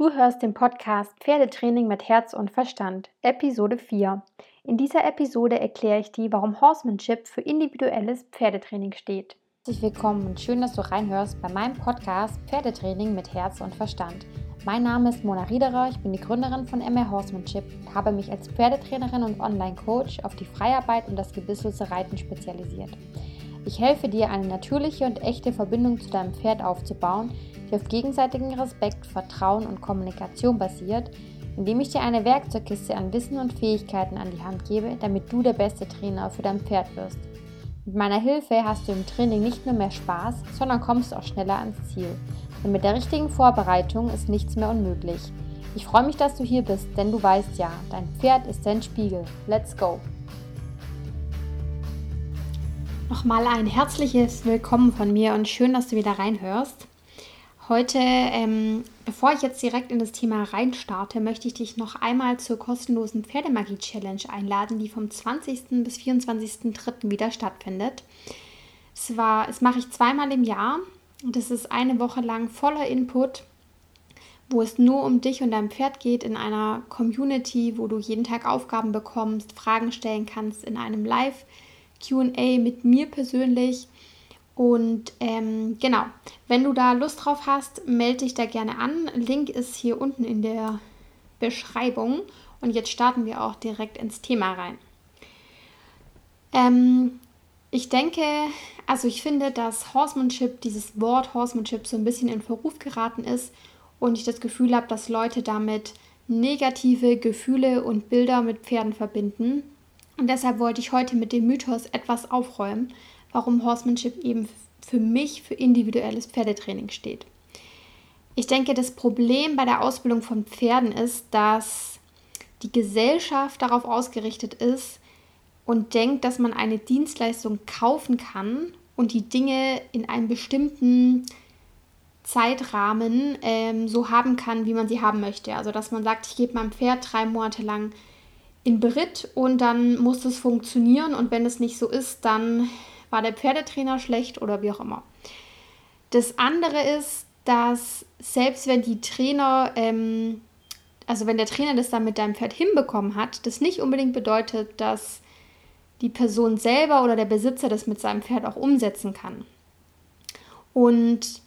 Du hörst den Podcast Pferdetraining mit Herz und Verstand, Episode 4. In dieser Episode erkläre ich dir, warum Horsemanship für individuelles Pferdetraining steht. Herzlich willkommen und schön, dass du reinhörst bei meinem Podcast Pferdetraining mit Herz und Verstand. Mein Name ist Mona Riederer, ich bin die Gründerin von MR Horsemanship und habe mich als Pferdetrainerin und Online-Coach auf die Freiarbeit und das gebisselte Reiten spezialisiert. Ich helfe dir, eine natürliche und echte Verbindung zu deinem Pferd aufzubauen, die auf gegenseitigen Respekt, Vertrauen und Kommunikation basiert, indem ich dir eine Werkzeugkiste an Wissen und Fähigkeiten an die Hand gebe, damit du der beste Trainer für dein Pferd wirst. Mit meiner Hilfe hast du im Training nicht nur mehr Spaß, sondern kommst auch schneller ans Ziel. Denn mit der richtigen Vorbereitung ist nichts mehr unmöglich. Ich freue mich, dass du hier bist, denn du weißt ja, dein Pferd ist dein Spiegel. Let's go! Nochmal ein herzliches Willkommen von mir und schön, dass du wieder reinhörst. Heute, ähm, bevor ich jetzt direkt in das Thema reinstarte, möchte ich dich noch einmal zur kostenlosen Pferdemagie-Challenge einladen, die vom 20. bis 24.03. wieder stattfindet. Es, war, es mache ich zweimal im Jahr und es ist eine Woche lang voller Input, wo es nur um dich und dein Pferd geht, in einer Community, wo du jeden Tag Aufgaben bekommst, Fragen stellen kannst, in einem Live-QA mit mir persönlich und ähm, genau, wenn du da Lust drauf hast, melde dich da gerne an. Link ist hier unten in der Beschreibung. Und jetzt starten wir auch direkt ins Thema rein. Ähm, ich denke, also ich finde, dass Horsemanship, dieses Wort Horsemanship so ein bisschen in Verruf geraten ist und ich das Gefühl habe, dass Leute damit negative Gefühle und Bilder mit Pferden verbinden. Und deshalb wollte ich heute mit dem Mythos etwas aufräumen warum Horsemanship eben für mich für individuelles Pferdetraining steht. Ich denke, das Problem bei der Ausbildung von Pferden ist, dass die Gesellschaft darauf ausgerichtet ist und denkt, dass man eine Dienstleistung kaufen kann und die Dinge in einem bestimmten Zeitrahmen ähm, so haben kann, wie man sie haben möchte. Also dass man sagt, ich gebe meinem Pferd drei Monate lang in Beritt und dann muss es funktionieren und wenn es nicht so ist, dann war der Pferdetrainer schlecht oder wie auch immer. Das andere ist, dass selbst wenn die Trainer, ähm, also wenn der Trainer das dann mit deinem Pferd hinbekommen hat, das nicht unbedingt bedeutet, dass die Person selber oder der Besitzer das mit seinem Pferd auch umsetzen kann. Und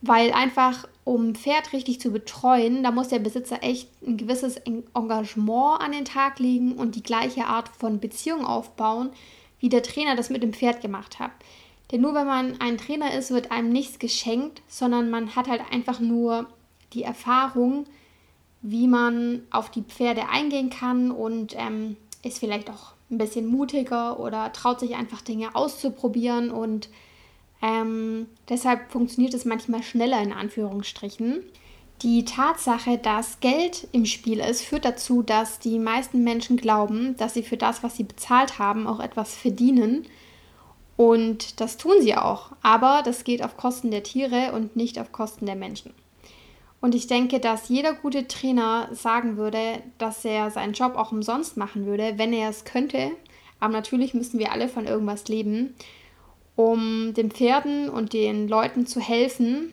weil einfach, um Pferd richtig zu betreuen, da muss der Besitzer echt ein gewisses Engagement an den Tag legen und die gleiche Art von Beziehung aufbauen, wie der Trainer das mit dem Pferd gemacht hat. Denn nur wenn man ein Trainer ist, wird einem nichts geschenkt, sondern man hat halt einfach nur die Erfahrung, wie man auf die Pferde eingehen kann und ähm, ist vielleicht auch ein bisschen mutiger oder traut sich einfach Dinge auszuprobieren und ähm, deshalb funktioniert es manchmal schneller in Anführungsstrichen. Die Tatsache, dass Geld im Spiel ist, führt dazu, dass die meisten Menschen glauben, dass sie für das, was sie bezahlt haben, auch etwas verdienen. Und das tun sie auch. Aber das geht auf Kosten der Tiere und nicht auf Kosten der Menschen. Und ich denke, dass jeder gute Trainer sagen würde, dass er seinen Job auch umsonst machen würde, wenn er es könnte. Aber natürlich müssen wir alle von irgendwas leben, um den Pferden und den Leuten zu helfen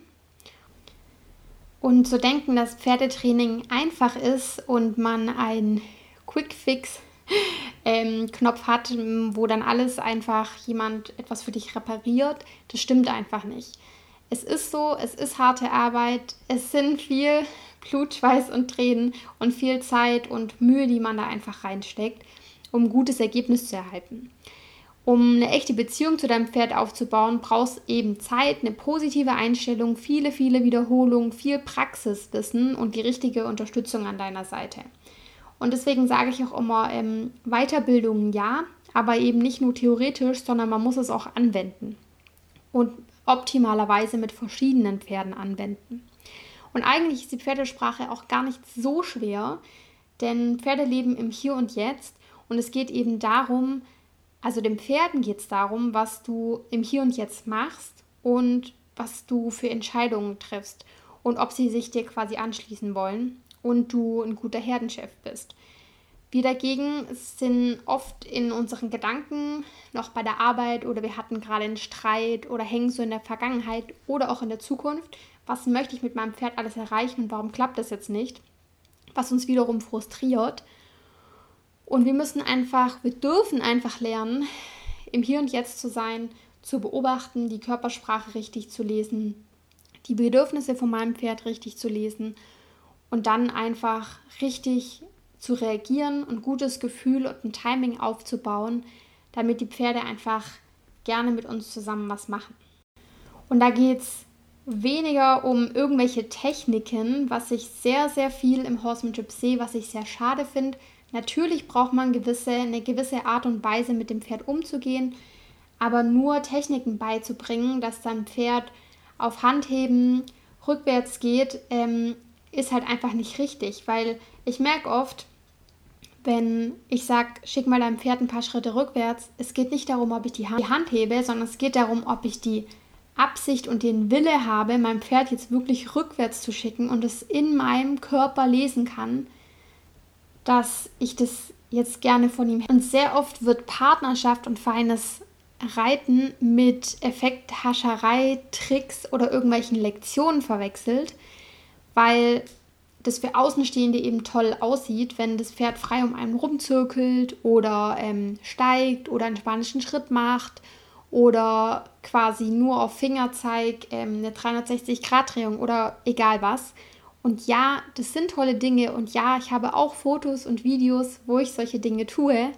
und zu denken, dass Pferdetraining einfach ist und man einen Quick-Fix ähm, hat, wo dann alles einfach jemand etwas für dich repariert, das stimmt einfach nicht. Es ist so, es ist harte Arbeit, es sind viel Blut, Schweiß und Tränen und viel Zeit und Mühe, die man da einfach reinsteckt, um ein gutes Ergebnis zu erhalten. Um eine echte Beziehung zu deinem Pferd aufzubauen, brauchst eben Zeit, eine positive Einstellung, viele, viele Wiederholungen, viel Praxiswissen und die richtige Unterstützung an deiner Seite. Und deswegen sage ich auch immer, ähm, Weiterbildung ja, aber eben nicht nur theoretisch, sondern man muss es auch anwenden. Und optimalerweise mit verschiedenen Pferden anwenden. Und eigentlich ist die Pferdesprache auch gar nicht so schwer, denn Pferde leben im Hier und Jetzt und es geht eben darum, also den Pferden geht es darum, was du im Hier und Jetzt machst und was du für Entscheidungen triffst und ob sie sich dir quasi anschließen wollen und du ein guter Herdenchef bist. Wir dagegen sind oft in unseren Gedanken noch bei der Arbeit oder wir hatten gerade einen Streit oder hängen so in der Vergangenheit oder auch in der Zukunft, was möchte ich mit meinem Pferd alles erreichen und warum klappt das jetzt nicht, was uns wiederum frustriert. Und wir müssen einfach, wir dürfen einfach lernen, im Hier und Jetzt zu sein, zu beobachten, die Körpersprache richtig zu lesen, die Bedürfnisse von meinem Pferd richtig zu lesen und dann einfach richtig zu reagieren und gutes Gefühl und ein Timing aufzubauen, damit die Pferde einfach gerne mit uns zusammen was machen. Und da geht es weniger um irgendwelche Techniken, was ich sehr, sehr viel im Horsemanship sehe, was ich sehr schade finde. Natürlich braucht man gewisse, eine gewisse Art und Weise mit dem Pferd umzugehen, aber nur Techniken beizubringen, dass dein Pferd auf Handheben rückwärts geht, ähm, ist halt einfach nicht richtig, weil ich merke oft, wenn ich sage, schick mal deinem Pferd ein paar Schritte rückwärts, es geht nicht darum, ob ich die Hand, die Hand hebe, sondern es geht darum, ob ich die Absicht und den Wille habe, mein Pferd jetzt wirklich rückwärts zu schicken und es in meinem Körper lesen kann, dass ich das jetzt gerne von ihm. Und sehr oft wird Partnerschaft und feines Reiten mit Effekthascherei, Tricks oder irgendwelchen Lektionen verwechselt, weil das für Außenstehende eben toll aussieht, wenn das Pferd frei um einen rumzirkelt oder ähm, steigt oder einen spanischen Schritt macht oder quasi nur auf Fingerzeig ähm, eine 360-Grad-Drehung oder egal was. Und ja, das sind tolle Dinge und ja, ich habe auch Fotos und Videos, wo ich solche Dinge tue.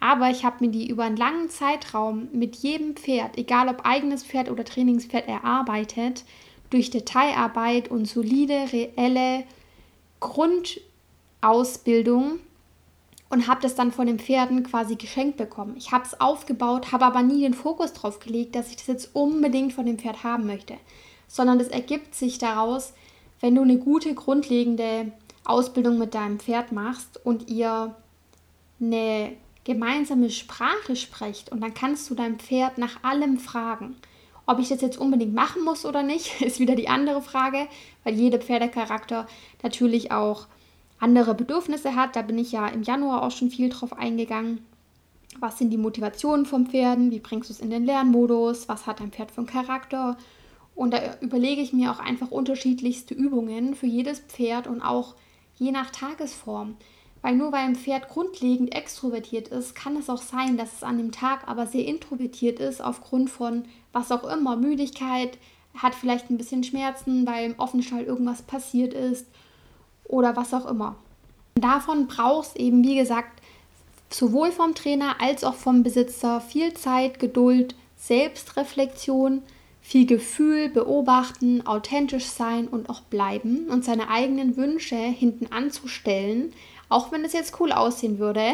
Aber ich habe mir die über einen langen Zeitraum mit jedem Pferd, egal ob eigenes Pferd oder Trainingspferd, erarbeitet, durch Detailarbeit und solide, reelle Grundausbildung und habe das dann von den Pferden quasi geschenkt bekommen. Ich habe es aufgebaut, habe aber nie den Fokus drauf gelegt, dass ich das jetzt unbedingt von dem Pferd haben möchte, sondern das ergibt sich daraus, wenn du eine gute grundlegende Ausbildung mit deinem Pferd machst und ihr eine gemeinsame Sprache sprecht und dann kannst du dein Pferd nach allem fragen. Ob ich das jetzt unbedingt machen muss oder nicht, ist wieder die andere Frage, weil jeder Pferdecharakter natürlich auch andere Bedürfnisse hat. Da bin ich ja im Januar auch schon viel drauf eingegangen. Was sind die Motivationen vom Pferden? Wie bringst du es in den Lernmodus? Was hat dein Pferd für einen Charakter? Und da überlege ich mir auch einfach unterschiedlichste Übungen für jedes Pferd und auch je nach Tagesform. Weil nur weil ein Pferd grundlegend extrovertiert ist, kann es auch sein, dass es an dem Tag aber sehr introvertiert ist, aufgrund von was auch immer, Müdigkeit, hat vielleicht ein bisschen Schmerzen, weil im Offenstall irgendwas passiert ist oder was auch immer. Davon braucht es eben, wie gesagt, sowohl vom Trainer als auch vom Besitzer viel Zeit, Geduld, Selbstreflexion, viel Gefühl, beobachten, authentisch sein und auch bleiben und seine eigenen Wünsche hinten anzustellen, auch wenn es jetzt cool aussehen würde.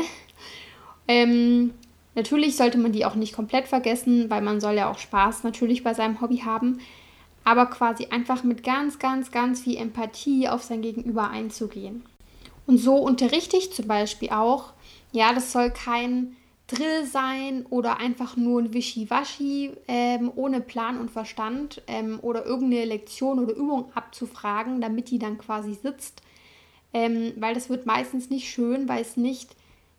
Ähm, natürlich sollte man die auch nicht komplett vergessen, weil man soll ja auch Spaß natürlich bei seinem Hobby haben. Aber quasi einfach mit ganz, ganz, ganz viel Empathie auf sein Gegenüber einzugehen. Und so unterrichte ich zum Beispiel auch, ja, das soll kein Drill sein oder einfach nur ein Wischiwaschi ähm, ohne Plan und Verstand ähm, oder irgendeine Lektion oder Übung abzufragen, damit die dann quasi sitzt, ähm, weil das wird meistens nicht schön, weil es nicht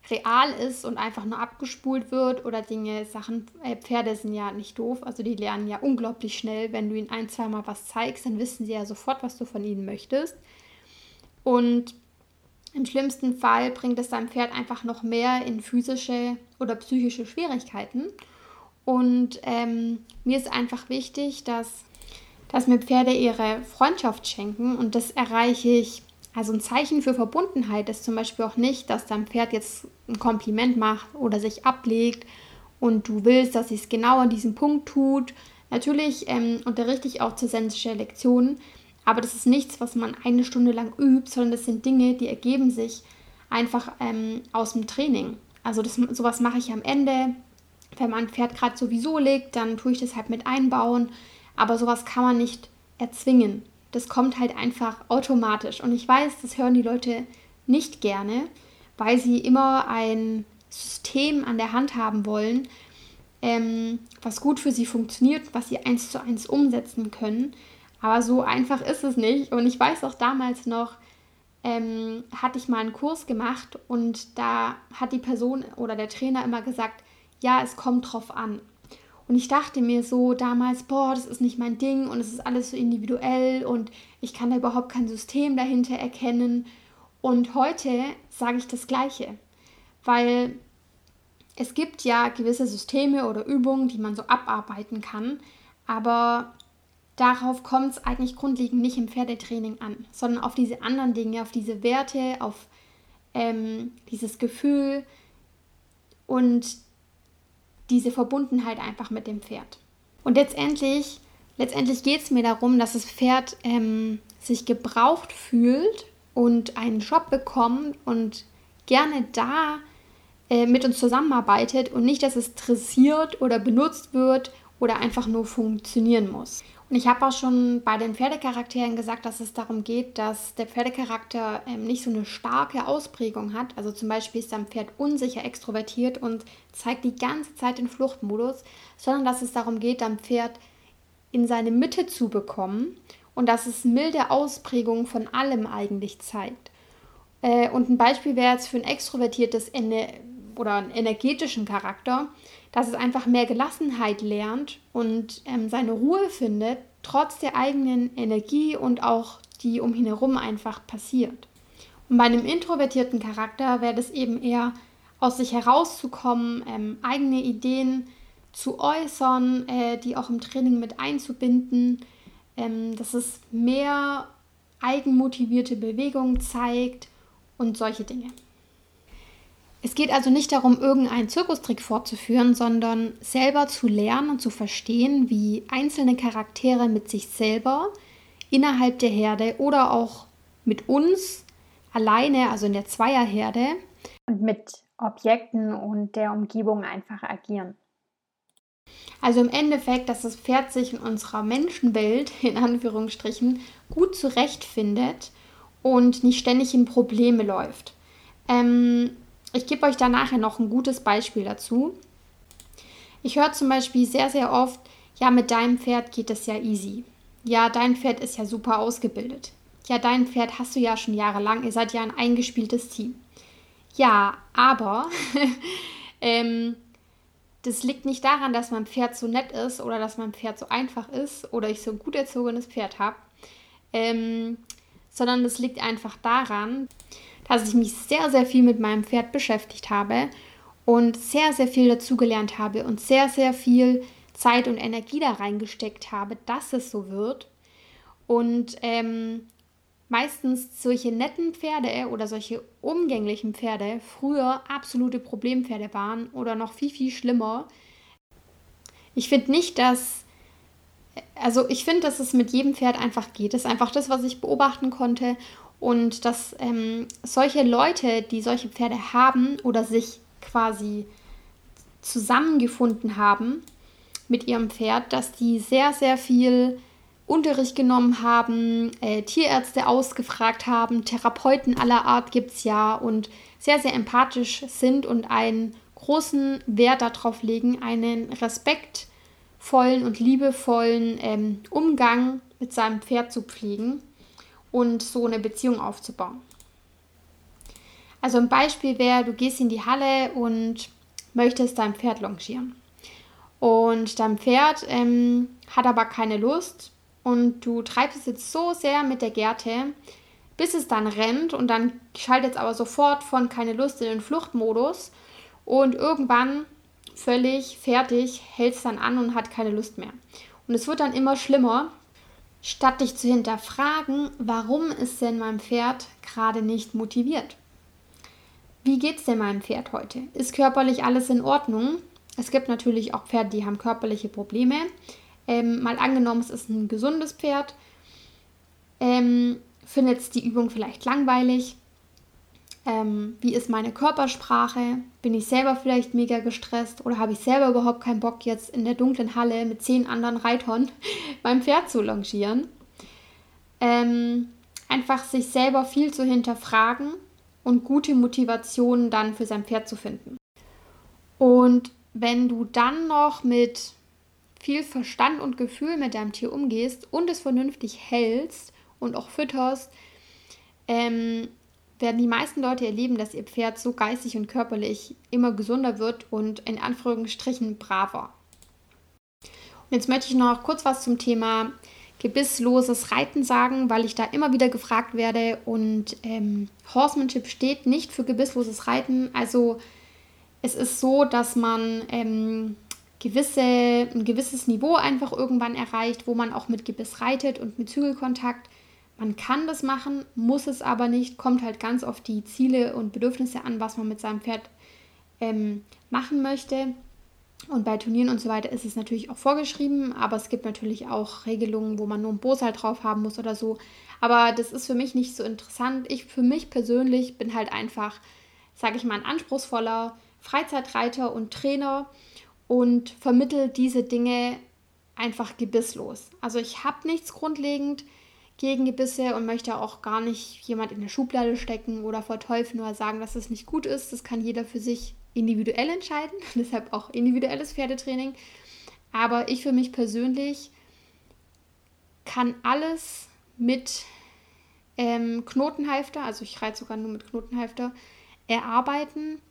real ist und einfach nur abgespult wird oder Dinge, Sachen, äh, Pferde sind ja nicht doof, also die lernen ja unglaublich schnell. Wenn du ihnen ein, zweimal was zeigst, dann wissen sie ja sofort, was du von ihnen möchtest. Und im schlimmsten Fall bringt es deinem Pferd einfach noch mehr in physische oder psychische Schwierigkeiten. Und ähm, mir ist einfach wichtig, dass, dass mir Pferde ihre Freundschaft schenken und das erreiche ich also ein Zeichen für Verbundenheit ist zum Beispiel auch nicht, dass dein Pferd jetzt ein Kompliment macht oder sich ablegt und du willst, dass es genau an diesem Punkt tut. Natürlich ähm, unterrichte ich auch zensische Lektionen, aber das ist nichts, was man eine Stunde lang übt, sondern das sind Dinge, die ergeben sich einfach ähm, aus dem Training. Also das, sowas mache ich am Ende. Wenn mein Pferd gerade sowieso liegt, dann tue ich das halt mit einbauen. Aber sowas kann man nicht erzwingen das kommt halt einfach automatisch. Und ich weiß, das hören die Leute nicht gerne, weil sie immer ein System an der Hand haben wollen, ähm, was gut für sie funktioniert, was sie eins zu eins umsetzen können. Aber so einfach ist es nicht. Und ich weiß auch damals noch, ähm, hatte ich mal einen Kurs gemacht und da hat die Person oder der Trainer immer gesagt, ja, es kommt drauf an. Und ich dachte mir so damals, boah, das ist nicht mein Ding und es ist alles so individuell und ich kann da überhaupt kein System dahinter erkennen. Und heute sage ich das Gleiche, weil es gibt ja gewisse Systeme oder Übungen, die man so abarbeiten kann, aber darauf kommt es eigentlich grundlegend nicht im Pferdetraining an, sondern auf diese anderen Dinge, auf diese Werte, auf ähm, dieses Gefühl und diese Verbundenheit einfach mit dem Pferd. Und letztendlich, letztendlich geht es mir darum, dass das Pferd ähm, sich gebraucht fühlt und einen Job bekommt und gerne da äh, mit uns zusammenarbeitet und nicht, dass es dressiert oder benutzt wird oder einfach nur funktionieren muss. Und ich habe auch schon bei den Pferdecharakteren gesagt, dass es darum geht, dass der Pferdecharakter ähm, nicht so eine starke Ausprägung hat. Also zum Beispiel ist ein Pferd unsicher extrovertiert und zeigt die ganze Zeit den Fluchtmodus, sondern dass es darum geht, ein Pferd in seine Mitte zu bekommen und dass es milde Ausprägungen von allem eigentlich zeigt. Äh, und ein Beispiel wäre jetzt für ein extrovertiertes Ende oder einen energetischen Charakter, dass es einfach mehr Gelassenheit lernt und ähm, seine Ruhe findet, trotz der eigenen Energie und auch die um ihn herum einfach passiert. Und bei einem introvertierten Charakter wäre es eben eher aus sich herauszukommen, ähm, eigene Ideen zu äußern, äh, die auch im Training mit einzubinden, ähm, dass es mehr eigenmotivierte Bewegung zeigt und solche Dinge. Es geht also nicht darum, irgendeinen Zirkustrick fortzuführen, sondern selber zu lernen und zu verstehen, wie einzelne Charaktere mit sich selber innerhalb der Herde oder auch mit uns alleine, also in der Zweierherde und mit Objekten und der Umgebung einfach agieren. Also im Endeffekt, dass das Pferd sich in unserer Menschenwelt, in Anführungsstrichen, gut zurechtfindet und nicht ständig in Probleme läuft. Ähm, ich gebe euch da nachher noch ein gutes Beispiel dazu. Ich höre zum Beispiel sehr, sehr oft, ja, mit deinem Pferd geht es ja easy. Ja, dein Pferd ist ja super ausgebildet. Ja, dein Pferd hast du ja schon jahrelang. Ihr seid ja ein eingespieltes Team. Ja, aber ähm, das liegt nicht daran, dass mein Pferd so nett ist oder dass mein Pferd so einfach ist oder ich so ein gut erzogenes Pferd habe, ähm, sondern das liegt einfach daran, dass ich mich sehr, sehr viel mit meinem Pferd beschäftigt habe und sehr, sehr viel dazugelernt habe und sehr, sehr viel Zeit und Energie da reingesteckt habe, dass es so wird. Und ähm, meistens solche netten Pferde oder solche umgänglichen Pferde früher absolute Problempferde waren oder noch viel, viel schlimmer. Ich finde nicht, dass also ich finde, dass es mit jedem Pferd einfach geht. Das ist einfach das, was ich beobachten konnte. Und dass ähm, solche Leute, die solche Pferde haben oder sich quasi zusammengefunden haben mit ihrem Pferd, dass die sehr, sehr viel Unterricht genommen haben, äh, Tierärzte ausgefragt haben, Therapeuten aller Art gibt es ja und sehr, sehr empathisch sind und einen großen Wert darauf legen, einen respektvollen und liebevollen ähm, Umgang mit seinem Pferd zu pflegen und so eine Beziehung aufzubauen. Also ein Beispiel wäre, du gehst in die Halle und möchtest dein Pferd longieren. Und dein Pferd ähm, hat aber keine Lust und du treibst es jetzt so sehr mit der Gerte, bis es dann rennt und dann schaltet es aber sofort von keine Lust in den Fluchtmodus und irgendwann völlig fertig hält es dann an und hat keine Lust mehr. Und es wird dann immer schlimmer statt dich zu hinterfragen, warum ist denn mein Pferd gerade nicht motiviert? Wie geht es denn meinem Pferd heute? Ist körperlich alles in Ordnung? Es gibt natürlich auch Pferde, die haben körperliche Probleme. Ähm, mal angenommen, es ist ein gesundes Pferd, ähm, findet die Übung vielleicht langweilig, ähm, wie ist meine Körpersprache? Bin ich selber vielleicht mega gestresst oder habe ich selber überhaupt keinen Bock, jetzt in der dunklen Halle mit zehn anderen Reitern mein Pferd zu longieren? Ähm, einfach sich selber viel zu hinterfragen und gute Motivationen dann für sein Pferd zu finden. Und wenn du dann noch mit viel Verstand und Gefühl mit deinem Tier umgehst und es vernünftig hältst und auch fütterst, ähm, werden die meisten Leute erleben, dass ihr Pferd so geistig und körperlich immer gesunder wird und in Anführungsstrichen braver. Und jetzt möchte ich noch kurz was zum Thema gebissloses Reiten sagen, weil ich da immer wieder gefragt werde. Und ähm, Horsemanship steht nicht für gebissloses Reiten. Also es ist so, dass man ähm, gewisse, ein gewisses Niveau einfach irgendwann erreicht, wo man auch mit Gebiss reitet und mit Zügelkontakt. Man kann das machen, muss es aber nicht, kommt halt ganz auf die Ziele und Bedürfnisse an, was man mit seinem Pferd ähm, machen möchte. Und bei Turnieren und so weiter ist es natürlich auch vorgeschrieben, aber es gibt natürlich auch Regelungen, wo man nur ein Bosal drauf haben muss oder so. Aber das ist für mich nicht so interessant. Ich für mich persönlich bin halt einfach, sage ich mal, ein anspruchsvoller Freizeitreiter und Trainer und vermittel diese Dinge einfach gebisslos. Also ich habe nichts grundlegend gegen Gebisse und möchte auch gar nicht jemand in der Schublade stecken oder verteufeln oder sagen, dass es nicht gut ist. Das kann jeder für sich individuell entscheiden, deshalb auch individuelles Pferdetraining. Aber ich für mich persönlich kann alles mit ähm, Knotenhalfter, also ich reite sogar nur mit Knotenhalfter, erarbeiten.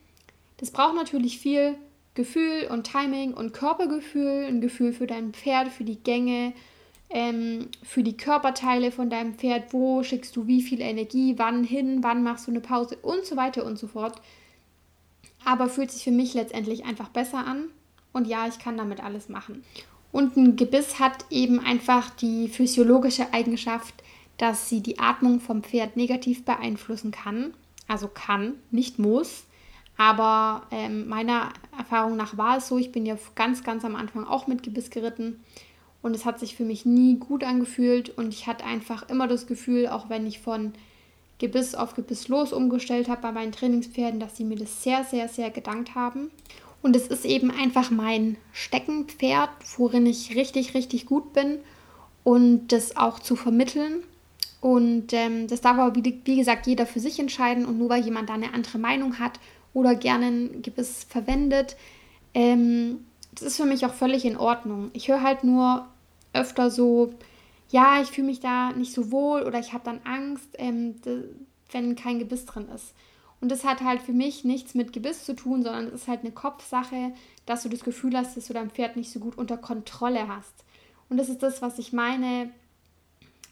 Das braucht natürlich viel Gefühl und Timing und Körpergefühl, ein Gefühl für dein Pferd, für die Gänge, ähm, für die Körperteile von deinem Pferd, wo schickst du wie viel Energie, wann hin, wann machst du eine Pause und so weiter und so fort aber fühlt sich für mich letztendlich einfach besser an. Und ja, ich kann damit alles machen. Und ein Gebiss hat eben einfach die physiologische Eigenschaft, dass sie die Atmung vom Pferd negativ beeinflussen kann. Also kann, nicht muss. Aber ähm, meiner Erfahrung nach war es so, ich bin ja ganz, ganz am Anfang auch mit Gebiss geritten und es hat sich für mich nie gut angefühlt und ich hatte einfach immer das Gefühl, auch wenn ich von Gebiss auf Gebiss los umgestellt habe bei meinen Trainingspferden, dass sie mir das sehr, sehr, sehr gedankt haben. Und es ist eben einfach mein Steckenpferd, worin ich richtig, richtig gut bin und das auch zu vermitteln. Und ähm, das darf aber, wie, wie gesagt, jeder für sich entscheiden. Und nur weil jemand da eine andere Meinung hat oder gerne ein Gebiss verwendet, ähm, das ist für mich auch völlig in Ordnung. Ich höre halt nur öfter so, ja, ich fühle mich da nicht so wohl oder ich habe dann Angst, ähm, wenn kein Gebiss drin ist. Und das hat halt für mich nichts mit Gebiss zu tun, sondern es ist halt eine Kopfsache, dass du das Gefühl hast, dass du dein Pferd nicht so gut unter Kontrolle hast. Und das ist das, was ich meine,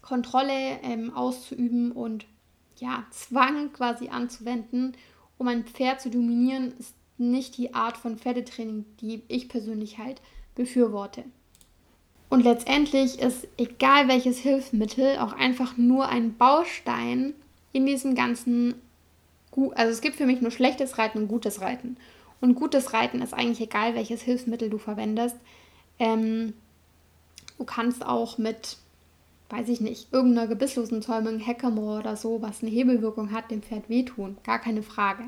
Kontrolle ähm, auszuüben und ja, Zwang quasi anzuwenden, um ein Pferd zu dominieren, ist nicht die Art von Pferdetraining, die ich persönlich halt befürworte. Und letztendlich ist egal welches Hilfsmittel auch einfach nur ein Baustein in diesem ganzen, also es gibt für mich nur schlechtes Reiten und gutes Reiten. Und gutes Reiten ist eigentlich egal welches Hilfsmittel du verwendest. Ähm, du kannst auch mit, weiß ich nicht, irgendeiner gebisslosen Zäumung, Hackamore oder so, was eine Hebelwirkung hat, dem Pferd wehtun. Gar keine Frage.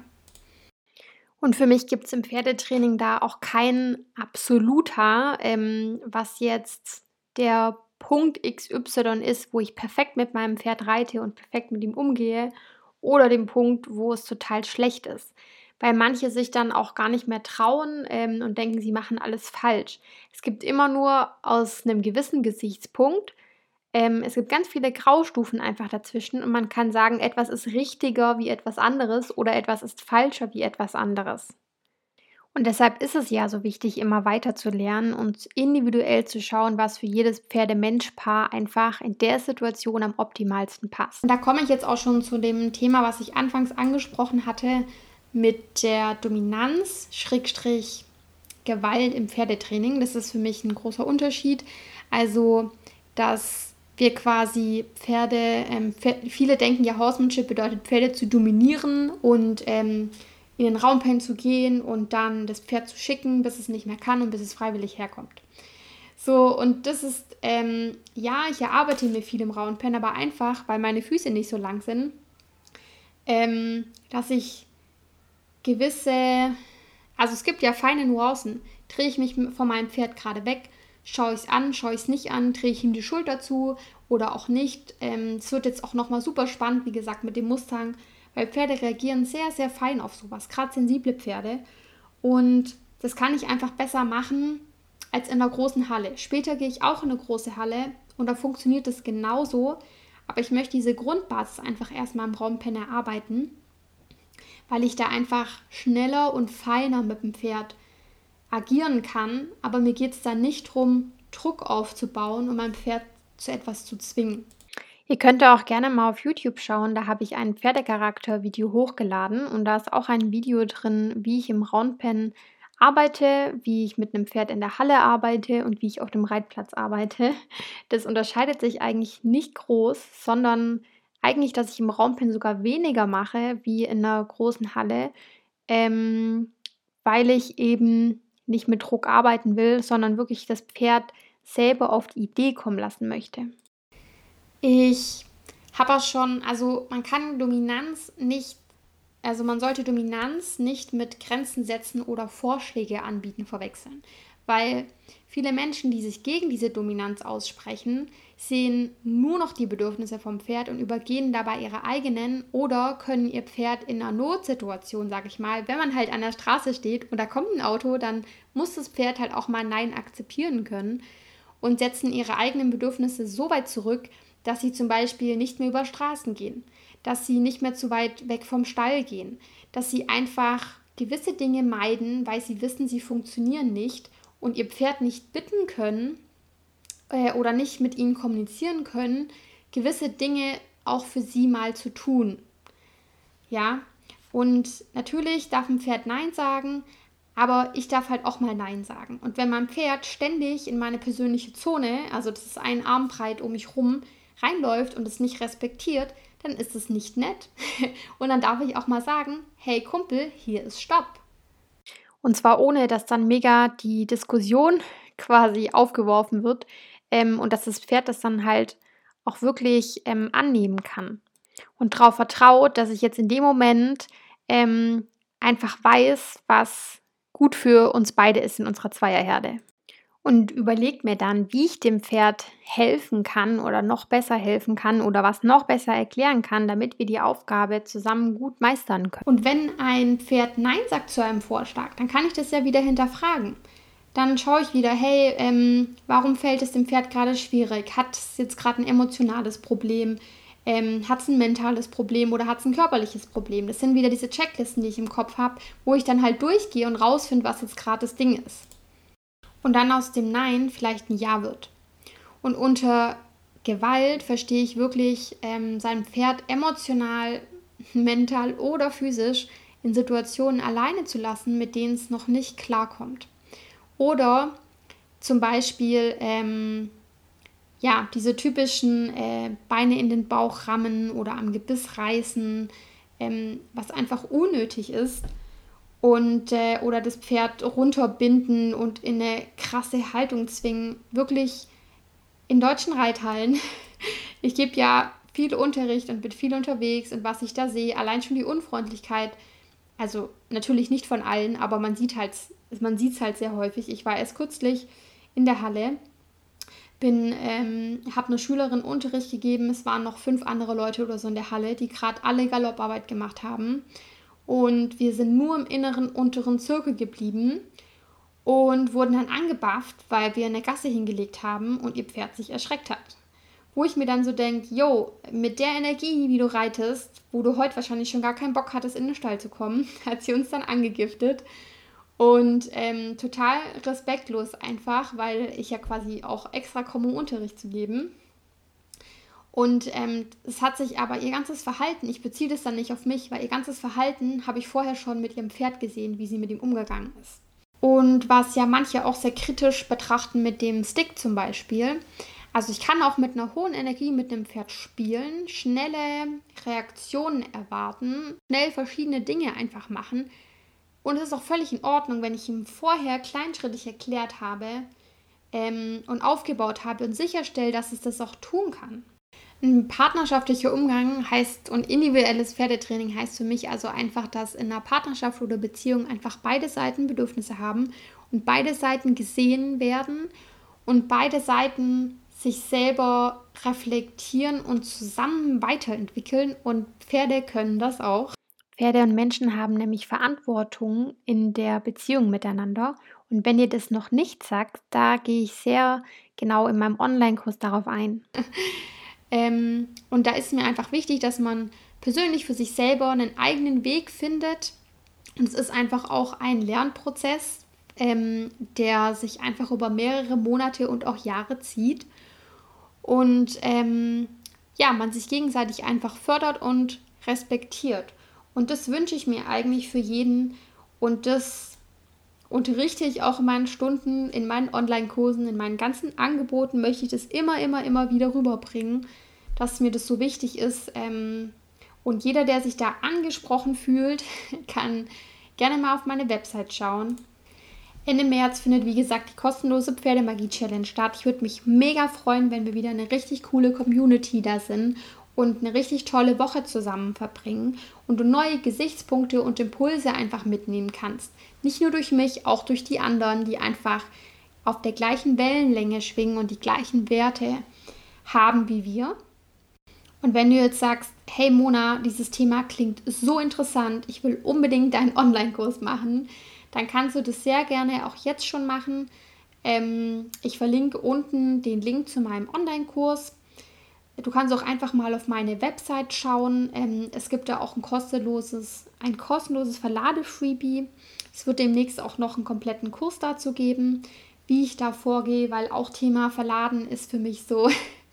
Und für mich gibt es im Pferdetraining da auch kein absoluter, ähm, was jetzt der Punkt XY ist, wo ich perfekt mit meinem Pferd reite und perfekt mit ihm umgehe, oder dem Punkt, wo es total schlecht ist. Weil manche sich dann auch gar nicht mehr trauen ähm, und denken, sie machen alles falsch. Es gibt immer nur aus einem gewissen Gesichtspunkt ähm, es gibt ganz viele Graustufen einfach dazwischen und man kann sagen, etwas ist richtiger wie etwas anderes oder etwas ist falscher wie etwas anderes. Und deshalb ist es ja so wichtig, immer weiter zu lernen und individuell zu schauen, was für jedes Pferde-Mensch-Paar einfach in der Situation am optimalsten passt. Und da komme ich jetzt auch schon zu dem Thema, was ich anfangs angesprochen hatte, mit der Dominanz, Schrägstrich, Gewalt im Pferdetraining. Das ist für mich ein großer Unterschied. Also, dass wir quasi Pferde, ähm, viele denken ja, Horsemanship bedeutet Pferde zu dominieren und ähm, in den Raumpen zu gehen und dann das Pferd zu schicken, bis es nicht mehr kann und bis es freiwillig herkommt. So, und das ist, ähm, ja, ich erarbeite mir viel im Raunpen, aber einfach, weil meine Füße nicht so lang sind, ähm, dass ich gewisse, also es gibt ja feine Nuancen. Drehe ich mich von meinem Pferd gerade weg, Schaue ich es an, schaue ich es nicht an, drehe ich ihm die Schulter zu oder auch nicht. Ähm, es wird jetzt auch nochmal super spannend, wie gesagt, mit dem Mustang, weil Pferde reagieren sehr, sehr fein auf sowas, gerade sensible Pferde. Und das kann ich einfach besser machen als in der großen Halle. Später gehe ich auch in eine große Halle und da funktioniert es genauso. Aber ich möchte diese Grundbasis einfach erstmal im Raumpen erarbeiten, weil ich da einfach schneller und feiner mit dem Pferd agieren kann, aber mir geht es da nicht darum, Druck aufzubauen und mein Pferd zu etwas zu zwingen. Ihr könnt auch gerne mal auf YouTube schauen, da habe ich ein Pferdecharakter-Video hochgeladen und da ist auch ein Video drin, wie ich im Roundpen arbeite, wie ich mit einem Pferd in der Halle arbeite und wie ich auf dem Reitplatz arbeite. Das unterscheidet sich eigentlich nicht groß, sondern eigentlich, dass ich im Roundpen sogar weniger mache wie in einer großen Halle, ähm, weil ich eben nicht mit Druck arbeiten will, sondern wirklich das Pferd selber auf die Idee kommen lassen möchte. Ich habe auch schon, also man kann Dominanz nicht, also man sollte Dominanz nicht mit Grenzen setzen oder Vorschläge anbieten verwechseln, weil viele Menschen, die sich gegen diese Dominanz aussprechen, sehen nur noch die Bedürfnisse vom Pferd und übergehen dabei ihre eigenen oder können ihr Pferd in einer Notsituation, sage ich mal, wenn man halt an der Straße steht und da kommt ein Auto, dann muss das Pferd halt auch mal Nein akzeptieren können und setzen ihre eigenen Bedürfnisse so weit zurück, dass sie zum Beispiel nicht mehr über Straßen gehen, dass sie nicht mehr zu weit weg vom Stall gehen, dass sie einfach gewisse Dinge meiden, weil sie wissen, sie funktionieren nicht und ihr Pferd nicht bitten können, äh, oder nicht mit ihnen kommunizieren können, gewisse Dinge auch für sie mal zu tun. Ja, und natürlich darf ein Pferd Nein sagen, aber ich darf halt auch mal Nein sagen. Und wenn mein Pferd ständig in meine persönliche Zone, also das ist ein Armbreit um mich rum, reinläuft und es nicht respektiert, dann ist es nicht nett. und dann darf ich auch mal sagen, hey Kumpel, hier ist Stopp. Und zwar ohne, dass dann mega die Diskussion quasi aufgeworfen wird, ähm, und dass das Pferd das dann halt auch wirklich ähm, annehmen kann und darauf vertraut, dass ich jetzt in dem Moment ähm, einfach weiß, was gut für uns beide ist in unserer Zweierherde. Und überlegt mir dann, wie ich dem Pferd helfen kann oder noch besser helfen kann oder was noch besser erklären kann, damit wir die Aufgabe zusammen gut meistern können. Und wenn ein Pferd Nein sagt zu einem Vorschlag, dann kann ich das ja wieder hinterfragen. Dann schaue ich wieder, hey, ähm, warum fällt es dem Pferd gerade schwierig? Hat es jetzt gerade ein emotionales Problem? Ähm, hat es ein mentales Problem oder hat es ein körperliches Problem? Das sind wieder diese Checklisten, die ich im Kopf habe, wo ich dann halt durchgehe und rausfinde, was jetzt gerade das Ding ist. Und dann aus dem Nein vielleicht ein Ja wird. Und unter Gewalt verstehe ich wirklich, ähm, sein Pferd emotional, mental oder physisch in Situationen alleine zu lassen, mit denen es noch nicht klarkommt. Oder zum Beispiel, ähm, ja, diese typischen äh, Beine in den Bauch rammen oder am Gebiss reißen, ähm, was einfach unnötig ist. Und, äh, oder das Pferd runterbinden und in eine krasse Haltung zwingen. Wirklich in deutschen Reithallen. Ich gebe ja viel Unterricht und bin viel unterwegs und was ich da sehe, allein schon die Unfreundlichkeit. Also natürlich nicht von allen, aber man sieht halt man sieht es halt sehr häufig. Ich war erst kürzlich in der Halle, bin, ähm, habe einer Schülerin Unterricht gegeben. Es waren noch fünf andere Leute oder so in der Halle, die gerade alle Galopparbeit gemacht haben. Und wir sind nur im inneren unteren Zirkel geblieben und wurden dann angebafft, weil wir eine Gasse hingelegt haben und ihr Pferd sich erschreckt hat. Wo ich mir dann so denke, yo, mit der Energie, wie du reitest, wo du heute wahrscheinlich schon gar keinen Bock hattest, in den Stall zu kommen, hat sie uns dann angegiftet und ähm, total respektlos einfach, weil ich ja quasi auch extra komme, um Unterricht zu geben. Und ähm, es hat sich aber ihr ganzes Verhalten, ich beziehe das dann nicht auf mich, weil ihr ganzes Verhalten habe ich vorher schon mit ihrem Pferd gesehen, wie sie mit ihm umgegangen ist. Und was ja manche auch sehr kritisch betrachten mit dem Stick zum Beispiel. Also ich kann auch mit einer hohen Energie mit einem Pferd spielen, schnelle Reaktionen erwarten, schnell verschiedene Dinge einfach machen, und es ist auch völlig in Ordnung, wenn ich ihm vorher kleinschrittig erklärt habe ähm, und aufgebaut habe und sicherstelle, dass es das auch tun kann. Ein partnerschaftlicher Umgang heißt und individuelles Pferdetraining heißt für mich also einfach, dass in einer Partnerschaft oder Beziehung einfach beide Seiten Bedürfnisse haben und beide Seiten gesehen werden und beide Seiten sich selber reflektieren und zusammen weiterentwickeln und Pferde können das auch. Pferde und Menschen haben nämlich Verantwortung in der Beziehung miteinander. Und wenn ihr das noch nicht sagt, da gehe ich sehr genau in meinem Online-Kurs darauf ein. ähm, und da ist mir einfach wichtig, dass man persönlich für sich selber einen eigenen Weg findet. Und es ist einfach auch ein Lernprozess, ähm, der sich einfach über mehrere Monate und auch Jahre zieht. Und ähm, ja, man sich gegenseitig einfach fördert und respektiert. Und das wünsche ich mir eigentlich für jeden. Und das unterrichte ich auch in meinen Stunden, in meinen Online-Kursen, in meinen ganzen Angeboten möchte ich das immer, immer, immer wieder rüberbringen, dass mir das so wichtig ist. Ähm, und jeder, der sich da angesprochen fühlt, kann gerne mal auf meine Website schauen. Ende März findet, wie gesagt, die kostenlose Pferdemagie-Challenge statt. Ich würde mich mega freuen, wenn wir wieder eine richtig coole Community da sind und eine richtig tolle Woche zusammen verbringen und du neue Gesichtspunkte und Impulse einfach mitnehmen kannst. Nicht nur durch mich, auch durch die anderen, die einfach auf der gleichen Wellenlänge schwingen und die gleichen Werte haben wie wir. Und wenn du jetzt sagst, hey Mona, dieses Thema klingt so interessant, ich will unbedingt deinen Online-Kurs machen, dann kannst du das sehr gerne auch jetzt schon machen. Ähm, ich verlinke unten den Link zu meinem Online-Kurs. Du kannst auch einfach mal auf meine Website schauen. Ähm, es gibt da auch ein kostenloses, ein kostenloses Verlade-Freebie. Es wird demnächst auch noch einen kompletten Kurs dazu geben, wie ich da vorgehe, weil auch Thema Verladen ist für mich so,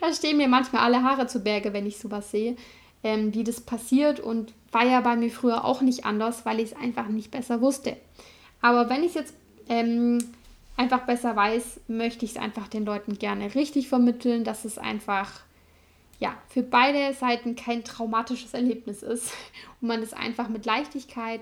da stehen mir manchmal alle Haare zu Berge, wenn ich sowas sehe ähm, wie das passiert und war ja bei mir früher auch nicht anders, weil ich es einfach nicht besser wusste. Aber wenn ich es jetzt ähm, einfach besser weiß, möchte ich es einfach den Leuten gerne richtig vermitteln, dass es einfach ja, für beide Seiten kein traumatisches Erlebnis ist und man es einfach mit Leichtigkeit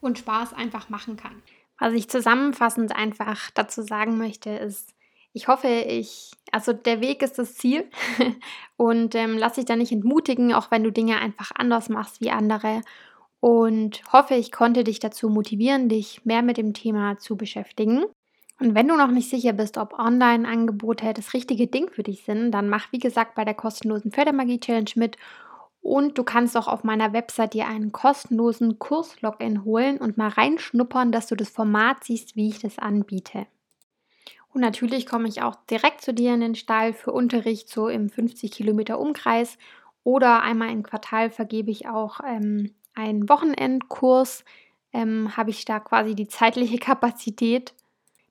und Spaß einfach machen kann. Was ich zusammenfassend einfach dazu sagen möchte, ist, ich hoffe, ich, also der Weg ist das Ziel und ähm, lass dich da nicht entmutigen, auch wenn du Dinge einfach anders machst wie andere. Und hoffe, ich konnte dich dazu motivieren, dich mehr mit dem Thema zu beschäftigen. Und wenn du noch nicht sicher bist, ob Online-Angebote das richtige Ding für dich sind, dann mach wie gesagt bei der kostenlosen Pferdemagie-Challenge mit. Und du kannst auch auf meiner Website dir einen kostenlosen Kurs-Login holen und mal reinschnuppern, dass du das Format siehst, wie ich das anbiete. Und natürlich komme ich auch direkt zu dir in den Stall für Unterricht, so im 50 Kilometer Umkreis. Oder einmal im Quartal vergebe ich auch ähm, einen Wochenendkurs. Ähm, Habe ich da quasi die zeitliche Kapazität.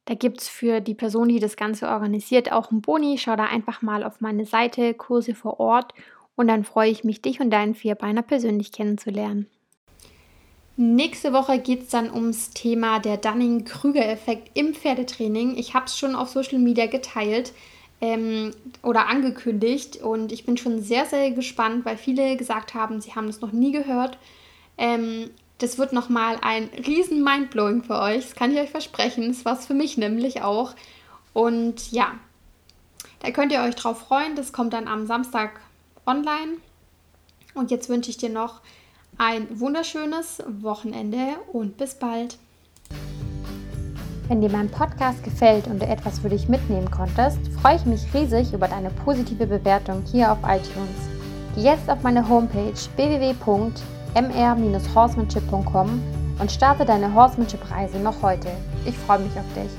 Da gibt es für die Person, die das Ganze organisiert, auch einen Boni. Schau da einfach mal auf meine Seite, Kurse vor Ort. Und dann freue ich mich, dich und deinen Vierbeiner persönlich kennenzulernen. Nächste Woche geht es dann ums Thema der Dunning-Krüger-Effekt im Pferdetraining. Ich habe es schon auf Social Media geteilt ähm, oder angekündigt und ich bin schon sehr, sehr gespannt, weil viele gesagt haben, sie haben es noch nie gehört. Ähm, das wird nochmal ein riesen Mindblowing für euch, das kann ich euch versprechen. Das war es für mich nämlich auch. Und ja, da könnt ihr euch drauf freuen. Das kommt dann am Samstag online. Und jetzt wünsche ich dir noch ein wunderschönes Wochenende und bis bald. Wenn dir mein Podcast gefällt und du etwas für dich mitnehmen konntest, freue ich mich riesig über deine positive Bewertung hier auf iTunes. Geh jetzt auf meine Homepage www.mr-horsemanship.com und starte deine Horsemanship-Reise noch heute. Ich freue mich auf dich.